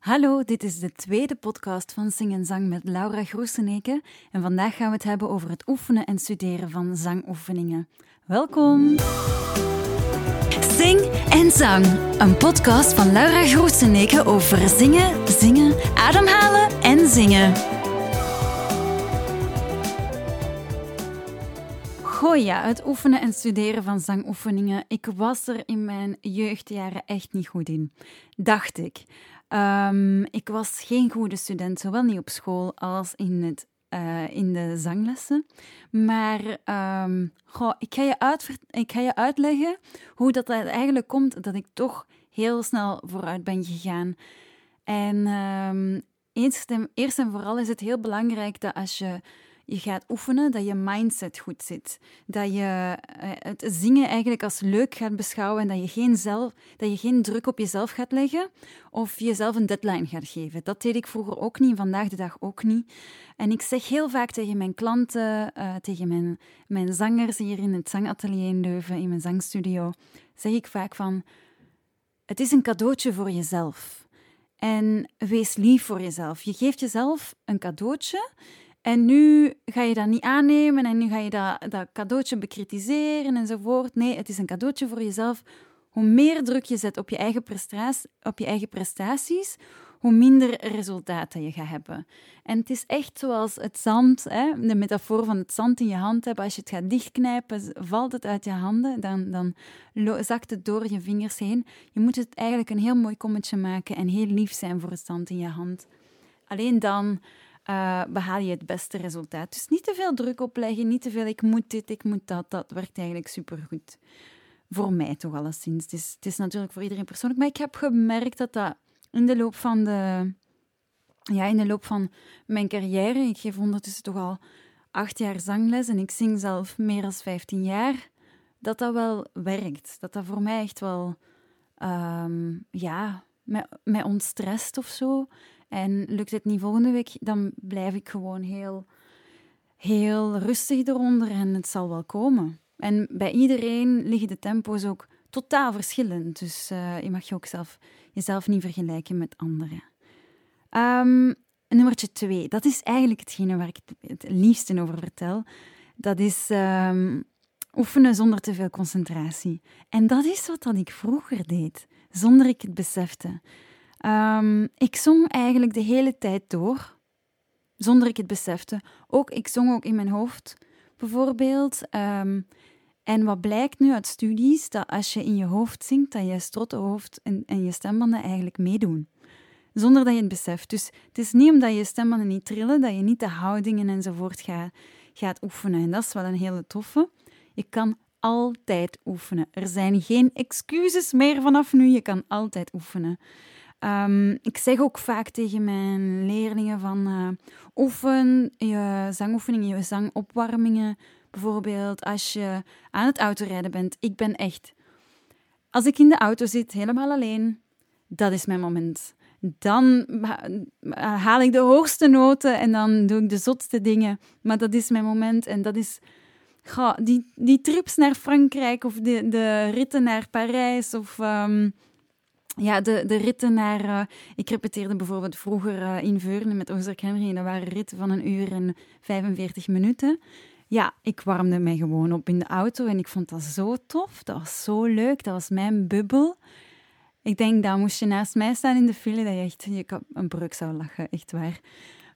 Hallo, dit is de tweede podcast van Zing en Zang met Laura Groeseneke en vandaag gaan we het hebben over het oefenen en studeren van zangoefeningen. Welkom! Zing en Zang, een podcast van Laura Groeseneke over zingen, zingen, ademhalen en zingen. Goh ja, het oefenen en studeren van zangoefeningen. Ik was er in mijn jeugdjaren echt niet goed in, dacht ik. Um, ik was geen goede student, zowel niet op school als in, het, uh, in de zanglessen. Maar um, goh, ik, ga je uit, ik ga je uitleggen hoe dat eigenlijk komt dat ik toch heel snel vooruit ben gegaan. En eerst, en, eerst en vooral is het heel belangrijk dat als je je gaat oefenen, dat je mindset goed zit. Dat je eh, het zingen eigenlijk als leuk gaat beschouwen en dat je geen, zelf, dat je geen druk op jezelf gaat leggen of jezelf een deadline gaat geven. Dat deed ik vroeger ook niet, vandaag de dag ook niet. En ik zeg heel vaak tegen mijn klanten, uh, tegen mijn, mijn zangers hier in het zangatelier in Leuven, in mijn zangstudio, zeg ik vaak van, het is een cadeautje voor jezelf. En wees lief voor jezelf. Je geeft jezelf een cadeautje en nu ga je dat niet aannemen en nu ga je dat, dat cadeautje bekritiseren enzovoort. Nee, het is een cadeautje voor jezelf. Hoe meer druk je zet op je eigen, op je eigen prestaties, hoe minder resultaten je gaat hebben. En het is echt zoals het zand, de metafoor van het zand in je hand hebben. Als je het gaat dichtknijpen, valt het uit je handen, dan, dan zakt het door je vingers heen. Je moet het eigenlijk een heel mooi kommetje maken en heel lief zijn voor het zand in je hand. Alleen dan behaal je het beste resultaat. Dus niet te veel druk opleggen, niet te veel ik moet dit, ik moet dat. Dat werkt eigenlijk supergoed. Voor mij toch alleszins. Het is, het is natuurlijk voor iedereen persoonlijk, maar ik heb gemerkt dat dat in de loop van de... Ja, in de loop van mijn carrière, ik geef ondertussen toch al acht jaar zangles en ik zing zelf meer dan 15 jaar, dat dat wel werkt. Dat dat voor mij echt wel, um, ja, mij, mij of zo. En lukt het niet volgende week, dan blijf ik gewoon heel, heel rustig eronder en het zal wel komen. En bij iedereen liggen de tempo's ook totaal verschillend. Dus uh, je mag je ook zelf, jezelf niet vergelijken met anderen. Um, nummertje twee, dat is eigenlijk hetgene waar ik het liefste over vertel. Dat is um, oefenen zonder te veel concentratie. En dat is wat dat ik vroeger deed, zonder ik het besefte. Um, ik zong eigenlijk de hele tijd door, zonder ik het besefte. Ook, ik zong ook in mijn hoofd, bijvoorbeeld. Um, en wat blijkt nu uit studies, dat als je in je hoofd zingt, dat je strottenhoofd en, en je stembanden eigenlijk meedoen. Zonder dat je het beseft. Dus het is niet omdat je stembanden niet trillen, dat je niet de houdingen enzovoort gaat, gaat oefenen. En dat is wel een hele toffe. Je kan altijd oefenen. Er zijn geen excuses meer vanaf nu. Je kan altijd oefenen. Um, ik zeg ook vaak tegen mijn leerlingen van uh, oefen je zangoefeningen, je zangopwarmingen. Bijvoorbeeld als je aan het autorijden bent. Ik ben echt... Als ik in de auto zit, helemaal alleen, dat is mijn moment. Dan haal ik de hoogste noten en dan doe ik de zotste dingen. Maar dat is mijn moment en dat is... Die, die trips naar Frankrijk of de, de ritten naar Parijs of... Um, ja, de, de ritten naar... Uh, ik repeteerde bijvoorbeeld vroeger uh, in Veurne met Ozark Henry en dat waren ritten van een uur en 45 minuten. Ja, ik warmde mij gewoon op in de auto en ik vond dat zo tof. Dat was zo leuk. Dat was mijn bubbel. Ik denk, dat moest je naast mij staan in de file, dat je echt je een breuk zou lachen, echt waar.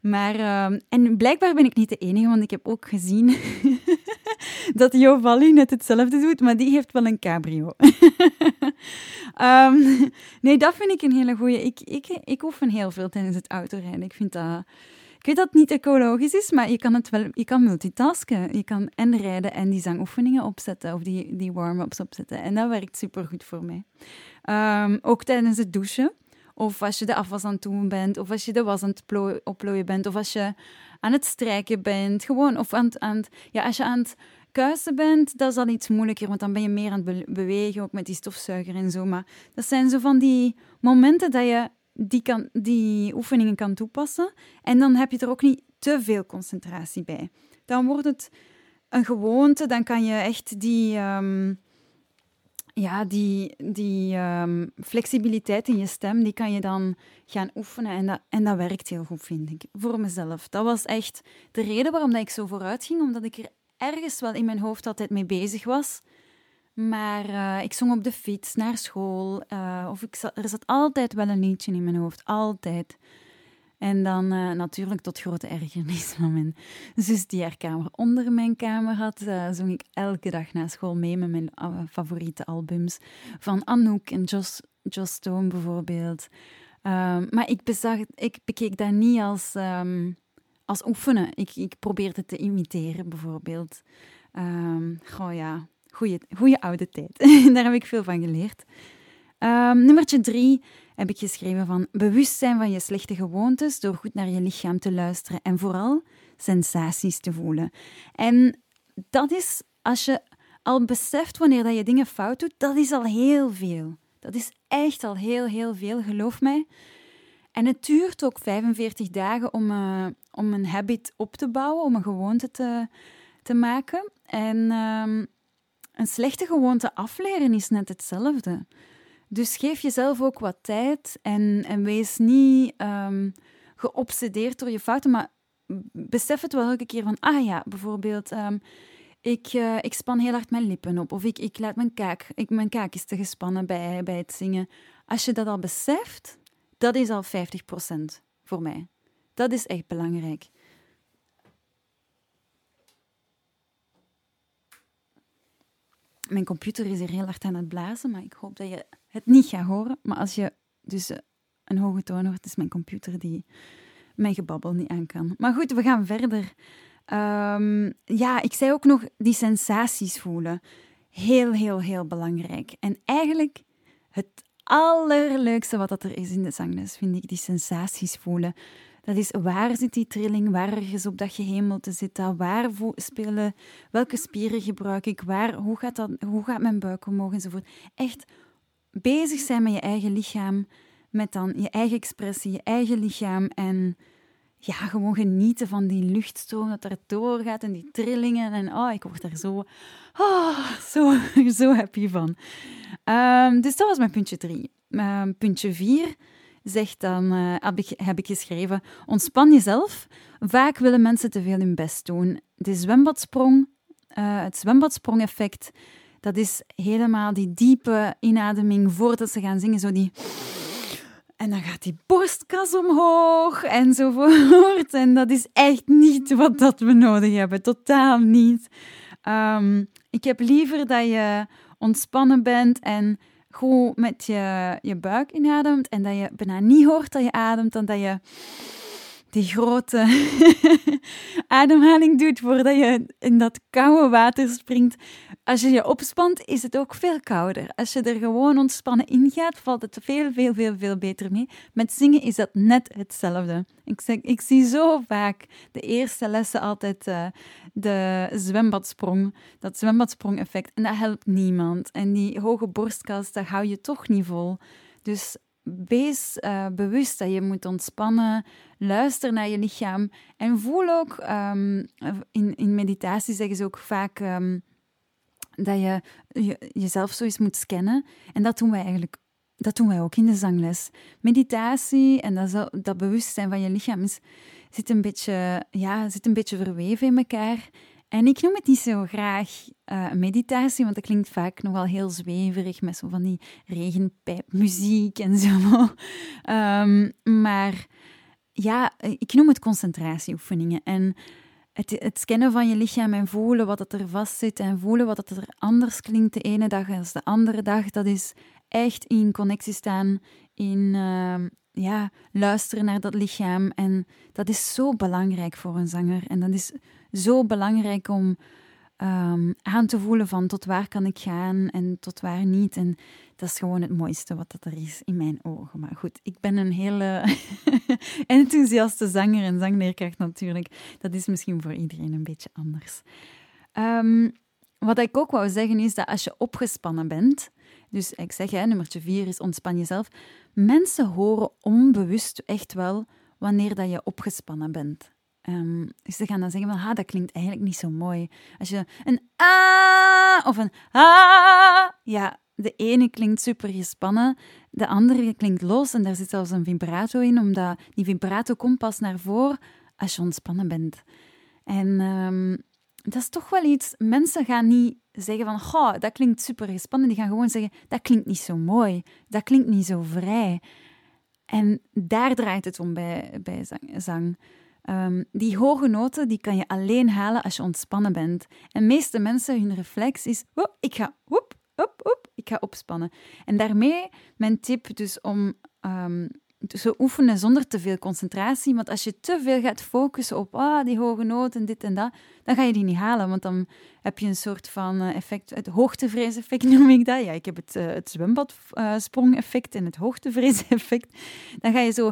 Maar, uh, en blijkbaar ben ik niet de enige, want ik heb ook gezien dat Jovalli net hetzelfde doet, maar die heeft wel een cabrio. um, nee, dat vind ik een hele goeie. Ik, ik, ik oefen heel veel tijdens het autorijden. Ik vind dat... Ik weet dat het niet ecologisch is, maar je kan het wel, je kan multitasken. Je kan en rijden en die zangoefeningen opzetten of die, die warm-ups opzetten. En dat werkt supergoed voor mij. Um, ook tijdens het douchen. Of als je de afwas aan het doen bent, of als je de was aan het opplooien bent, of als je aan het strijken bent. Gewoon, of aan aan ja, als je aan het kuisen bent, dat is dan iets moeilijker, want dan ben je meer aan het bewegen, ook met die stofzuiger en zo. Maar dat zijn zo van die momenten dat je die, kan, die oefeningen kan toepassen. En dan heb je er ook niet te veel concentratie bij. Dan wordt het een gewoonte, dan kan je echt die... Um, ja, die, die ehm, flexibiliteit in je stem, die kan je dan gaan oefenen. En dat, en dat werkt heel goed, vind ik, voor mezelf. Dat was echt de reden waarom dat ik zo vooruit ging, omdat ik er ergens wel in mijn hoofd altijd mee bezig was. Maar uh, ik zong op de fiets naar school. Uh, of ik zat, er zat altijd wel een liedje in mijn hoofd. Altijd. En dan uh, natuurlijk tot grote ergernis van mijn zus die haar kamer onder mijn kamer had, zong ik elke dag na school mee met mijn favoriete albums van Anouk en Joss Stone bijvoorbeeld. Um, maar ik, bezag, ik bekeek dat niet als, um, als oefenen. Ik, ik probeerde te imiteren bijvoorbeeld. Um, ja, goede oude tijd. Daar heb ik veel van geleerd. Um, nummertje drie heb ik geschreven van bewustzijn van je slechte gewoontes door goed naar je lichaam te luisteren en vooral sensaties te voelen. En dat is, als je al beseft wanneer dat je dingen fout doet, dat is al heel veel. Dat is echt al heel, heel veel, geloof mij. En het duurt ook 45 dagen om, uh, om een habit op te bouwen, om een gewoonte te, te maken. En um, een slechte gewoonte afleren is net hetzelfde. Dus geef jezelf ook wat tijd en, en wees niet um, geobsedeerd door je fouten, maar besef het wel elke keer van, ah ja, bijvoorbeeld, um, ik, uh, ik span heel hard mijn lippen op of ik, ik laat mijn kaak, ik, mijn kaak is te gespannen bij, bij het zingen. Als je dat al beseft, dat is al 50% voor mij. Dat is echt belangrijk. Mijn computer is hier heel hard aan het blazen, maar ik hoop dat je het niet gaat horen. Maar als je dus eh, een hoge toon hoort, is mijn computer die mijn gebabbel niet aan kan. Maar goed, we gaan verder. Um, ja, ik zei ook nog die sensaties voelen. Heel, heel, heel belangrijk. En eigenlijk het allerleukste wat dat er is in de zangles, vind ik die sensaties voelen. Dat is waar zit die trilling, waar ergens op dat gehemelte zit dat, waar spelen, welke spieren gebruik ik, waar, hoe, gaat dat, hoe gaat mijn buik omhoog enzovoort. Echt bezig zijn met je eigen lichaam, met dan je eigen expressie, je eigen lichaam en ja, gewoon genieten van die luchtstroom dat er doorgaat en die trillingen. En oh, ik word daar zo, oh, zo, zo happy van. Um, dus dat was mijn puntje drie. Um, puntje vier zegt dan, uh, heb, ik, heb ik geschreven, ontspan jezelf. Vaak willen mensen te veel hun best doen. De zwembadsprong, uh, het zwembadsprong-effect, dat is helemaal die diepe inademing voordat ze gaan zingen, zo die... En dan gaat die borstkas omhoog enzovoort. En dat is echt niet wat dat we nodig hebben. Totaal niet. Um, ik heb liever dat je ontspannen bent en goed met je, je buik inademt en dat je bijna niet hoort dat je ademt, dan dat je die grote ademhaling doet voordat je in dat koude water springt. Als je je opspant, is het ook veel kouder. Als je er gewoon ontspannen in gaat, valt het veel, veel, veel, veel beter mee. Met zingen is dat net hetzelfde. Ik, zeg, ik zie zo vaak de eerste lessen altijd uh, de zwembadsprong, dat zwembadsprong-effect. En dat helpt niemand. En die hoge borstkas, dat hou je toch niet vol. Dus wees uh, bewust dat je moet ontspannen. Luister naar je lichaam. En voel ook, um, in, in meditatie zeggen ze ook vaak um, dat je, je, jezelf zo eens moet scannen. En dat doen wij eigenlijk dat doen wij ook in de zangles. Meditatie en dat, dat bewustzijn van je lichaam is, zit, een beetje, ja, zit een beetje verweven in elkaar. En ik noem het niet zo graag uh, meditatie, want dat klinkt vaak nogal heel zweverig met zo van die regenpijpmuziek en zo. Um, maar ja, ik noem het concentratieoefeningen. En het, het, scannen van je lichaam en voelen wat er vast zit en voelen wat er anders klinkt de ene dag als de andere dag, dat is echt in connectie staan, in uh, ja, luisteren naar dat lichaam. En dat is zo belangrijk voor een zanger. En dat is zo belangrijk om um, aan te voelen van tot waar kan ik gaan en tot waar niet. En dat is gewoon het mooiste wat er is in mijn ogen. Maar goed, ik ben een hele enthousiaste zanger en zangleerkracht natuurlijk. Dat is misschien voor iedereen een beetje anders. Um, wat ik ook wou zeggen is dat als je opgespannen bent, dus ik zeg, hè, nummertje vier is ontspan jezelf. Mensen horen onbewust echt wel wanneer dat je opgespannen bent. Um, dus ze gaan dan zeggen van, ha, dat klinkt eigenlijk niet zo mooi. Als je een a of een a, ja, de ene klinkt super gespannen, de andere klinkt los en daar zit zelfs een vibrato in, omdat die vibrato komt pas naar voren als je ontspannen bent. En ehm, dat is toch wel iets. Mensen gaan niet zeggen van, dat klinkt super gespannen. Die gaan gewoon zeggen, dat klinkt niet zo mooi, dat klinkt niet zo vrij. En daar draait het om bij, bij zang. Ehm, die hoge noten die kan je alleen halen als je ontspannen bent. En meeste mensen, hun reflex is, ik ga, woep, op, op, ik ga opspannen. En daarmee mijn tip dus om um, te oefenen zonder te veel concentratie. Want als je te veel gaat focussen op ah, die hoge noten, dit en dat, dan ga je die niet halen. Want dan heb je een soort van eh, effect, het hoogtevrees-effect noem ik dat. Ja, ik heb het, uh, het zwembadsprong-effect en het hoogtevrees-effect. Dan ga je zo.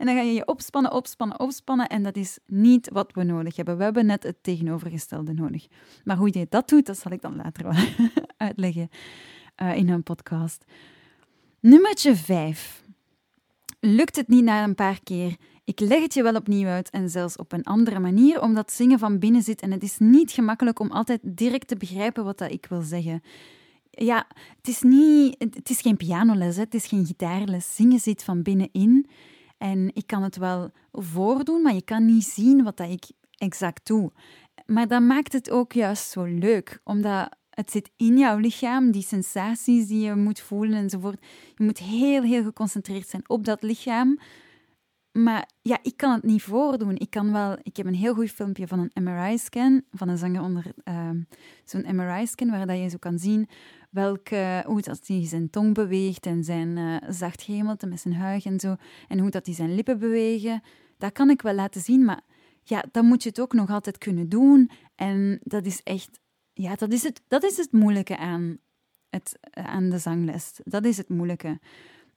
En dan ga je je opspannen, opspannen, opspannen. En dat is niet wat we nodig hebben. We hebben net het tegenovergestelde nodig. Maar hoe je dat doet, dat zal ik dan later wel uitleggen uh, in een podcast. Nummertje 5. Lukt het niet na een paar keer? Ik leg het je wel opnieuw uit en zelfs op een andere manier, omdat zingen van binnen zit en het is niet gemakkelijk om altijd direct te begrijpen wat dat ik wil zeggen. Ja, het is, niet, het is geen pianoles, het is geen gitaarles. Zingen zit van binnenin en ik kan het wel voordoen, maar je kan niet zien wat dat ik exact doe. Maar dat maakt het ook juist zo leuk, omdat het zit in jouw lichaam, die sensaties die je moet voelen enzovoort. Je moet heel, heel geconcentreerd zijn op dat lichaam. Maar ja, ik kan het niet voordoen. Ik kan wel... Ik heb een heel goed filmpje van een MRI-scan, van een zanger onder ehm, zo'n MRI-scan, waar dat je zo kan zien welke, hoe dat hij zijn tong beweegt en zijn uh, zacht gehemelte met zijn huig en zo, en hoe dat hij zijn lippen bewegen. Dat kan ik wel laten zien, maar ja, dan moet je het ook nog altijd kunnen doen. En dat is echt ja, dat is het, dat is het moeilijke aan, het, aan de zangles. Dat is het moeilijke.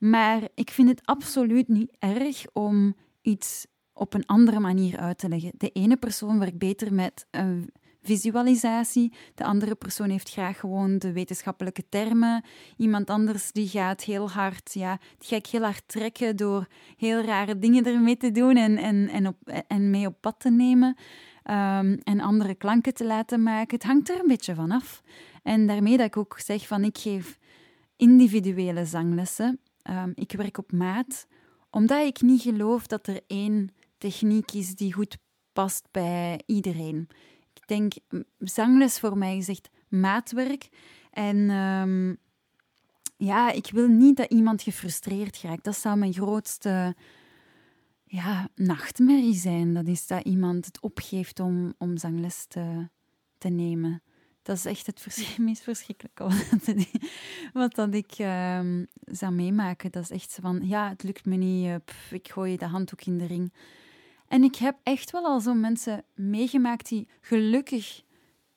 Maar ik vind het absoluut niet erg om iets op een andere manier uit te leggen. De ene persoon werkt beter met een visualisatie, de andere persoon heeft graag gewoon de wetenschappelijke termen. Iemand anders die gaat heel hard, ja, die heel hard trekken door heel rare dingen ermee te doen en, en, en, op, en mee op pad te nemen. Ehm, en andere klanken te laten maken. Het hangt er een beetje van af. En daarmee dat ik ook zeg van ik geef individuele zanglessen. Um, ik werk op maat, omdat ik niet geloof dat er één techniek is die goed past bij iedereen. Ik denk, zangles voor mij is maatwerk. En um, ja, ik wil niet dat iemand gefrustreerd raakt. Dat zou mijn grootste ja, nachtmerrie zijn. Dat is dat iemand het opgeeft om, om zangles te, te nemen. Dat is echt het meest verschrikkelijke wat, dat ik um, zou meemaken. Dat is echt van, ja, het lukt me niet, eh, ik gooi de handdoek in de ring. En ik heb echt wel al zo mensen meegemaakt die gelukkig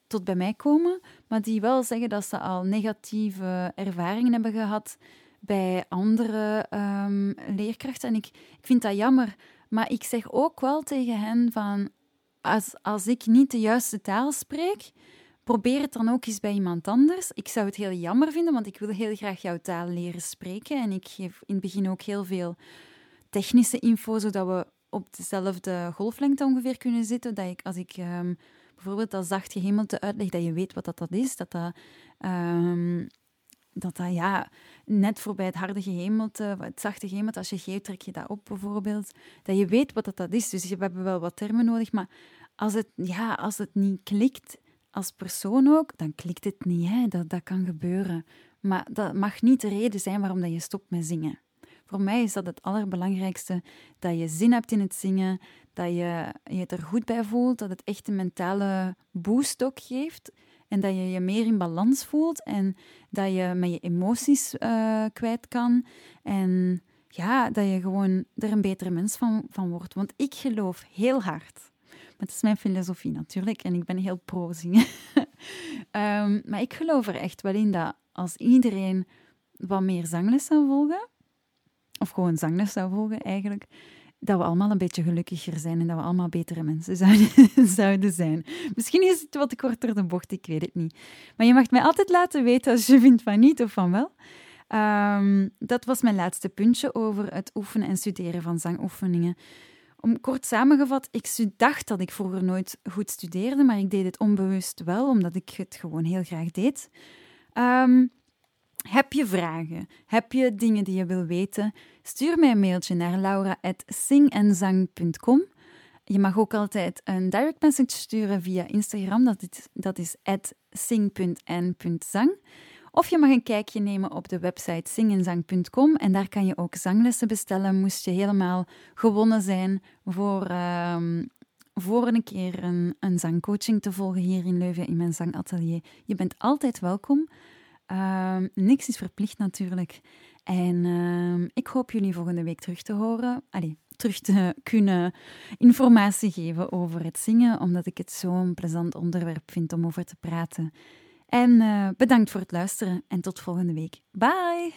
tot bij mij komen, maar die wel zeggen dat ze al negatieve ervaringen hebben gehad bij andere um, leerkrachten. En ik, ik vind dat jammer. Maar ik zeg ook wel tegen hen van... Als, als ik niet de juiste taal spreek, probeer het dan ook eens bij iemand anders. Ik zou het heel jammer vinden, want ik wil heel graag jouw taal leren spreken. En ik geef in het begin ook heel veel technische info, zodat we op dezelfde golflengte ongeveer kunnen zitten. Dat ik, als ik um, bijvoorbeeld dat zacht gehemelte uitleg, dat je weet wat dat, dat is. Dat dat um, dat dat ja, net voorbij het harde gehemelte, het zachte gehemelte, als je geeft, trek je dat op bijvoorbeeld. Dat je weet wat dat, dat is. Dus we hebben wel wat termen nodig, maar als het, ja, als het niet klikt, als persoon ook, dan klikt het niet. Hè? Dat, dat kan gebeuren. Maar dat mag niet de reden zijn waarom dat je stopt met zingen. Voor mij is dat het allerbelangrijkste, dat je zin hebt in het zingen, dat je je er goed bij voelt, dat het echt een mentale boost ook geeft. En dat je je meer in balans voelt en dat je met je emoties uh, kwijt kan. En ja, dat je gewoon er een betere mens van, van wordt. Want ik geloof heel hard. Maar het is mijn filosofie natuurlijk en ik ben heel pro zingen. um, maar ik geloof er echt wel in dat als iedereen wat meer zangles zou volgen, of gewoon zangles zou volgen eigenlijk, dat we allemaal een beetje gelukkiger zijn en dat we allemaal betere mensen zouden, zouden zijn. Misschien is het wat korter de bocht, ik weet het niet. Maar je mag mij altijd laten weten als je vindt van niet of van wel. Um, dat was mijn laatste puntje over het oefenen en studeren van zangoefeningen. Om kort samengevat, ik dacht dat ik vroeger nooit goed studeerde, maar ik deed het onbewust wel, omdat ik het gewoon heel graag deed. Um, heb je vragen? Heb je dingen die je wil weten? Stuur mij een mailtje naar laura.singenzang.com. Je mag ook altijd een direct message sturen via Instagram, dat is, dat is sing.n.zang. Of je mag een kijkje nemen op de website singenzang.com en daar kan je ook zanglessen bestellen. Moest je helemaal gewonnen zijn voor, uh, voor een keer een, een zangcoaching te volgen hier in Leuven in mijn zangatelier. Je bent altijd welkom. Uh, niks is verplicht natuurlijk. En uh, ik hoop jullie volgende week terug te horen. Allee, terug te kunnen informatie geven over het zingen, omdat ik het zo'n plezant onderwerp vind om over te praten. En eh, bedankt voor het luisteren en tot volgende week. Bye!